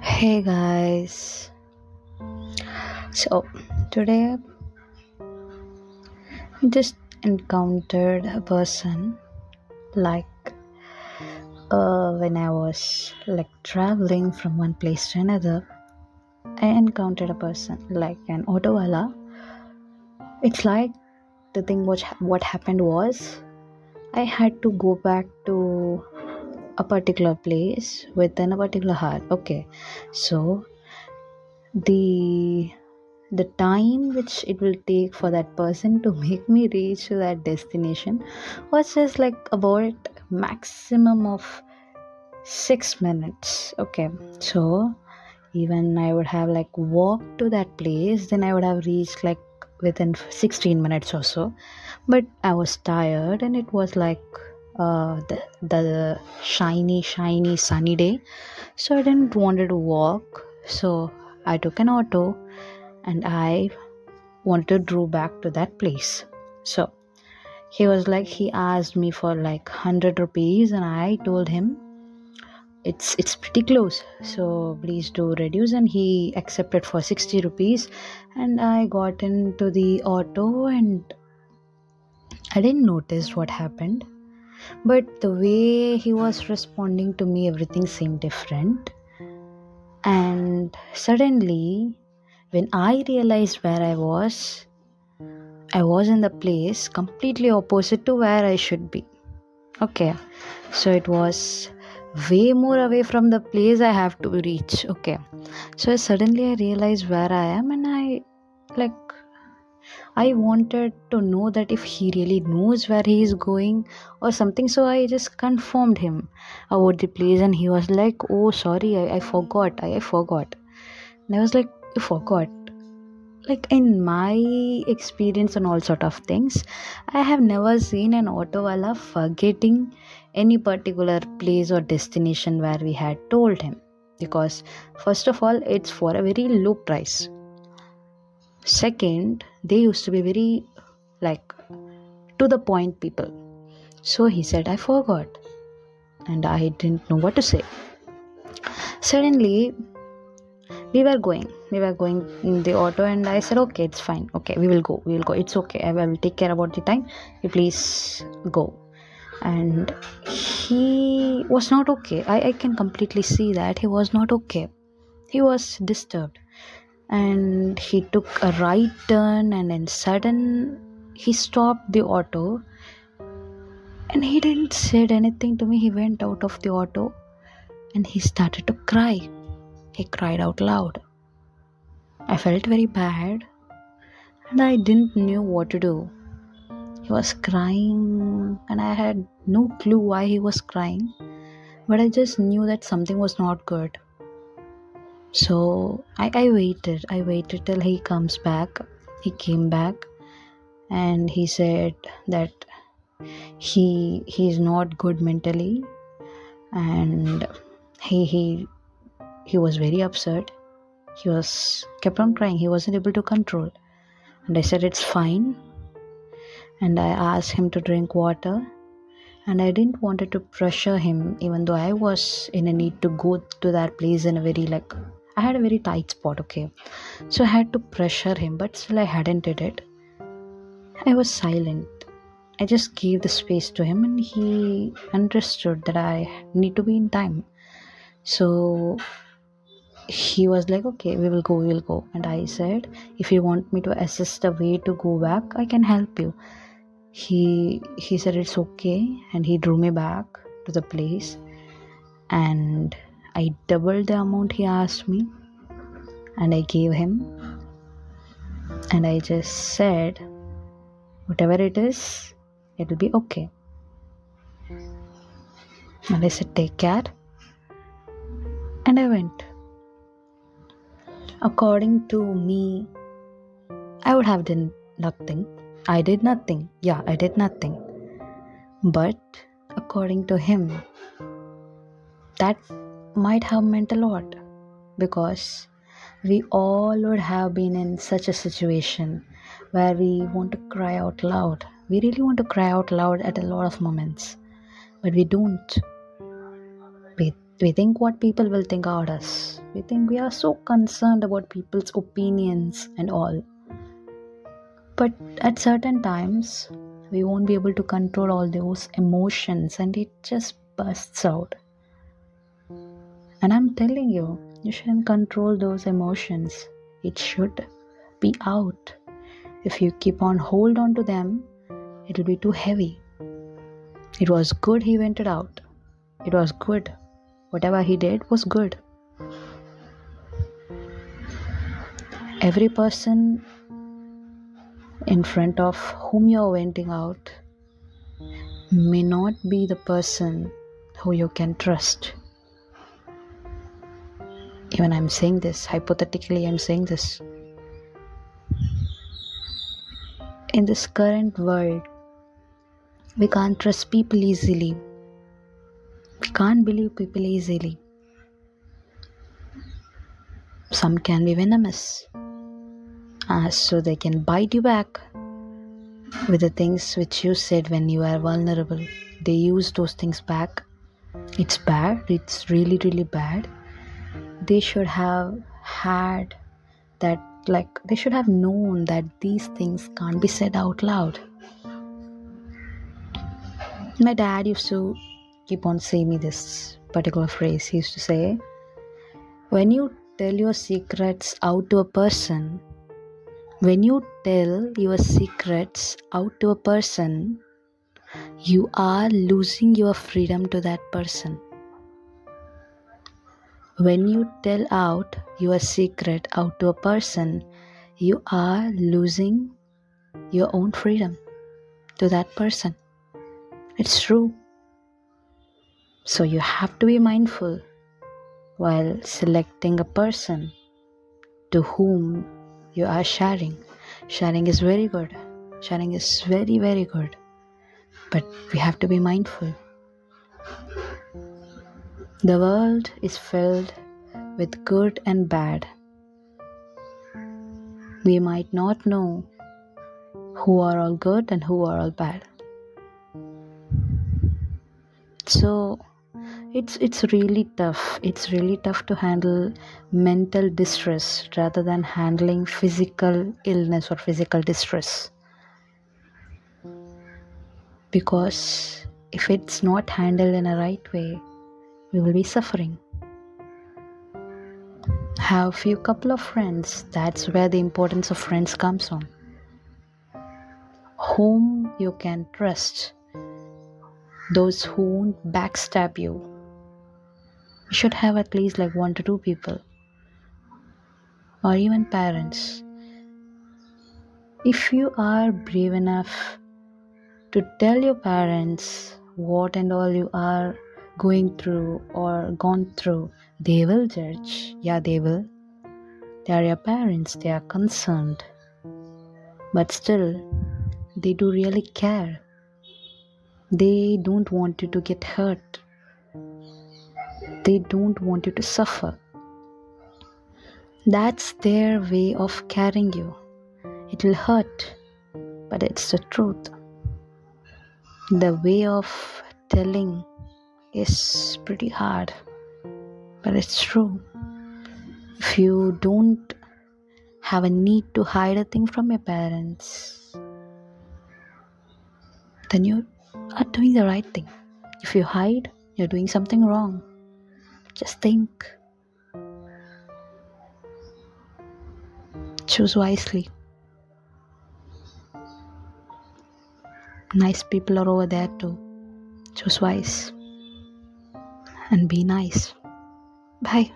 Hey guys. So today I just encountered a person like uh, when I was like traveling from one place to another. I encountered a person like an autowala. It's like the thing which what happened was I had to go back to a particular place within a particular heart. Okay, so the the time which it will take for that person to make me reach to that destination was just like about maximum of six minutes. Okay. So even i would have like walked to that place then i would have reached like within 16 minutes or so. But i was tired and it was like uh, the, the shiny shiny sunny day. So i didn't wanted to walk. So i took an auto and i wanted to drove back to that place. So he was like he asked me for like 100 rupees and i told him it's it's pretty close. So please do reduce. And he accepted for 60 rupees. And i got into the auto and i didn't notice what happened but the way he was responding to me everything seemed different. And suddenly when i realized where i was i was in the place completely opposite to where i should be. Okay so it was way more away from the place i have to reach. Okay so suddenly i realized where i am and i like I wanted to know that if he really knows where he is going or something. So I just confirmed him about the place, and he was like, "Oh, sorry, I, I forgot. I, I forgot." And I was like, "You forgot?" Like in my experience and all sort of things, I have never seen an autowala forgetting any particular place or destination where we had told him because first of all it's for a very low price second they used to be very like to the point people. So he said i forgot and i didn't know what to say. Suddenly we were going we were going in the auto and i said okay it's fine. Okay we will go we will go. It's okay. I will take care about the time. You please go. And he was not okay. I, I can completely see that he was not okay. He was disturbed and he took a right turn and then sudden he stopped the auto. And he didn't said anything to me. He went out of the auto and he started to cry. He cried out loud. I felt very bad and i didn't know what to do. He was crying and i had no clue why he was crying but i just knew that something was not good so I, I waited. I waited till he comes back. He came back and he said that he he's not good mentally and he he he was very upset. He was kept on crying. He wasn't able to control. And i said it's fine. And i asked him to drink water and i didn't wanted to pressure him even though i was in a need to go to that place in a very like I had a very tight spot, okay. So I had to pressure him, but still I hadn't did it. I was silent. I just gave the space to him and he understood that I need to be in time. So he was like, Okay, we will go, we will go. And I said, If you want me to assist a way to go back, I can help you. He he said it's okay and he drew me back to the place and I doubled the amount he asked me and I gave him. And I just said, whatever it is, it will be okay. And I said, take care. And I went. According to me, I would have done nothing. I did nothing. Yeah, I did nothing. But according to him, that might have meant a lot because we all would have been in such a situation where we want to cry out loud. We really want to cry out loud at a lot of moments, but we don't. We, We think what people will think about us. We think we are so concerned about people's opinions and all. But at certain times, we won't be able to control all those emotions and it just bursts out. And I'm telling you, you shouldn't control those emotions. It should be out. If you keep on hold on to them, it'll be too heavy. It was good he went it out. It was good. Whatever he did was good. Every person in front of whom you're venting out may not be the person who you can trust. Even I'm saying this, hypothetically, I'm saying this. In this current world, we can't trust people easily. We can't believe people easily. Some can be venomous, uh, so they can bite you back with the things which you said when you are vulnerable. They use those things back. It's bad, it's really, really bad. They should have had that, like, they should have known that these things can't be said out loud. My dad used to keep on saying me this particular phrase. He used to say, When you tell your secrets out to a person, when you tell your secrets out to a person, you are losing your freedom to that person. When you tell out your secret out to a person, you are losing your own freedom to that person. It's true. So you have to be mindful while selecting a person to whom you are sharing. Sharing is very good. Sharing is very, very good. But we have to be mindful. The world is filled with good and bad. We might not know who are all good and who are all bad. So, it's it's really tough it's really tough to handle mental distress rather than handling physical illness or physical distress because if it's not handled in a right way will be suffering. Have a few couple of friends that's where the importance of friends comes on. Whom you can trust. Those who won't backstab you. You should have at least like one to two people. Or even parents. If you are brave enough to tell your parents what and all you are going through or gone through they will judge yeah they will they are your parents they are concerned but still they do really care they don't want you to get hurt they don't want you to suffer. That's their way of carrying you. It will hurt, but it's the truth. The way of telling is pretty hard, but it's true. If you don't have a need to hide a thing from your parents, then you are doing the right thing. If you hide, you're doing something wrong. Just think. Choose wisely. Nice people are over there too. Choose wise. And be nice. Bye.